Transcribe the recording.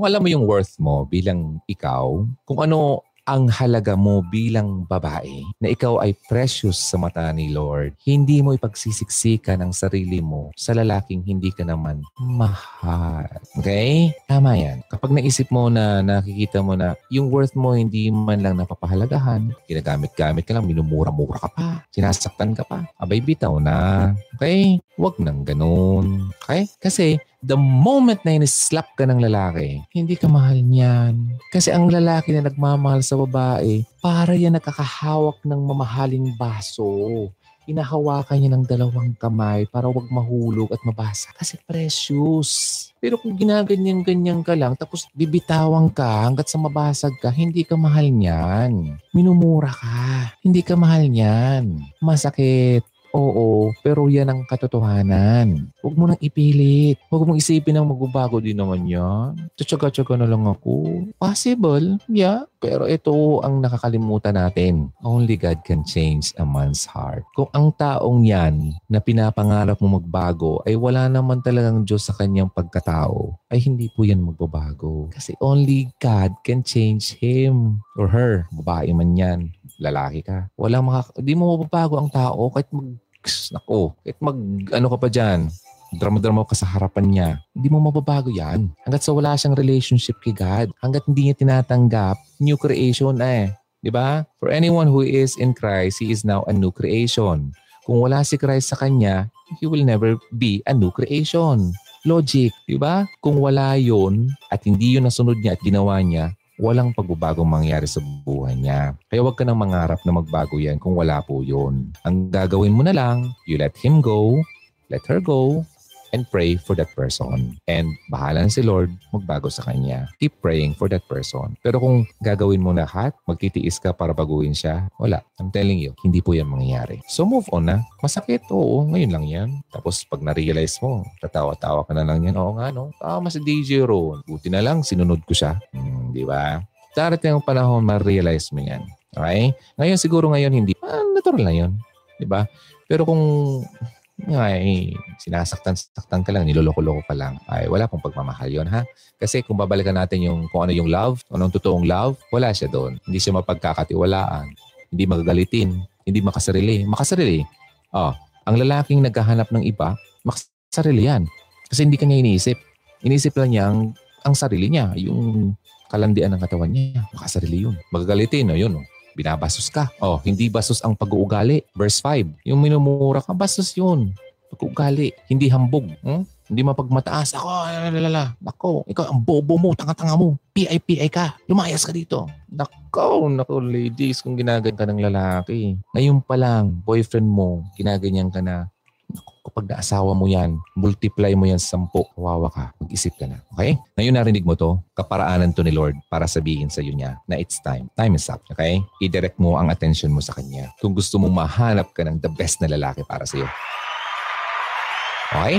Kung alam mo yung worth mo bilang ikaw, kung ano ang halaga mo bilang babae na ikaw ay precious sa mata ni Lord, hindi mo ipagsisiksikan ang sarili mo sa lalaking hindi ka naman mahal. Okay? Tama yan. Kapag naisip mo na nakikita mo na yung worth mo hindi man lang napapahalagahan, ginagamit-gamit ka lang, minumura-mura ka pa, sinasaktan ka pa, abay bitaw na. Okay? Huwag nang ganun. Okay? Kasi the moment na in-slap ka ng lalaki, hindi ka mahal niyan. Kasi ang lalaki na nagmamahal sa babae, para yan nakakahawak ng mamahaling baso. Inahawakan niya ng dalawang kamay para wag mahulog at mabasa. Kasi precious. Pero kung ginaganyan-ganyan ka lang, tapos bibitawan ka hanggat sa mabasag ka, hindi ka mahal niyan. Minumura ka. Hindi ka mahal niyan. Masakit. Oo, pero yan ang katotohanan. Huwag mo nang ipilit. Huwag mong isipin na magbabago din naman yan. Tsatsaga-tsaga na lang ako. Possible, yeah. Pero ito ang nakakalimutan natin. Only God can change a man's heart. Kung ang taong yan na pinapangarap mo magbago ay wala naman talagang Diyos sa kanyang pagkatao, ay hindi po yan magbabago. Kasi only God can change him or her. Babae man yan lalaki ka. Walang makak... Di mo mababago ang tao kahit mag... Nako, kahit mag... Ano ka pa dyan? drama-drama ka sa harapan niya. Hindi mo mababago yan. Hanggat sa wala siyang relationship kay God. Hanggat hindi niya tinatanggap, new creation eh. Di ba? For anyone who is in Christ, he is now a new creation. Kung wala si Christ sa kanya, he will never be a new creation. Logic, di ba? Kung wala yon at hindi yun nasunod niya at ginawa niya, walang pagbabagong mangyari sa buhay niya. Kaya huwag ka nang mangarap na magbago yan kung wala po yun. Ang gagawin mo na lang, you let him go, let her go, and pray for that person. And bahala na si Lord magbago sa kanya. Keep praying for that person. Pero kung gagawin mo lahat, magtitiis ka para baguhin siya, wala. I'm telling you, hindi po yan mangyayari. So move on na. Masakit, oo, ngayon lang yan. Tapos pag na-realize mo, tatawa-tawa ka na lang yan. Oo nga, no? Tama si DJ Ron. Buti na lang, sinunod ko siya. Hmm, di ba? Darating ang panahon, ma-realize mo yan. Okay? Ngayon siguro ngayon hindi. Ah, natural na yun. Di ba? Pero kung ay sinasaktan-saktan ka lang, niloloko-loko ka lang, ay wala pong pagmamahal yon ha? Kasi kung babalikan natin yung kung ano yung love, kung anong totoong love, wala siya doon. Hindi siya mapagkakatiwalaan, hindi magagalitin, hindi makasarili. Makasarili. Oh, ang lalaking naghahanap ng iba, makasarili yan. Kasi hindi kanya iniisip. Iniisip lang niya ang, ang sarili niya, yung kalandian ng katawan niya. Makasarili yun. Magagalitin, no, yun. No? Binabasos ka. Oh, hindi basos ang pag-uugali. Verse 5. Yung minumura ka, basos yun. Pag-uugali. Hindi hambog. Hmm? Hindi mapagmataas. Ako, lalala. Nako, ikaw ang bobo mo, tanga-tanga mo. PI-PI ka. Lumayas ka dito. Nako, nako ladies, kung ginaganyan ka ng lalaki. Ngayon pa lang, boyfriend mo, ginaganyan ka na kapag naasawa mo yan, multiply mo yan sa sampu, kawawa ka, mag-isip ka na. Okay? Ngayon narinig mo to, kaparaanan to ni Lord para sabihin sa iyo niya na it's time. Time is up. Okay? I-direct mo ang attention mo sa Kanya. Kung gusto mong mahanap ka ng the best na lalaki para sa iyo. Okay?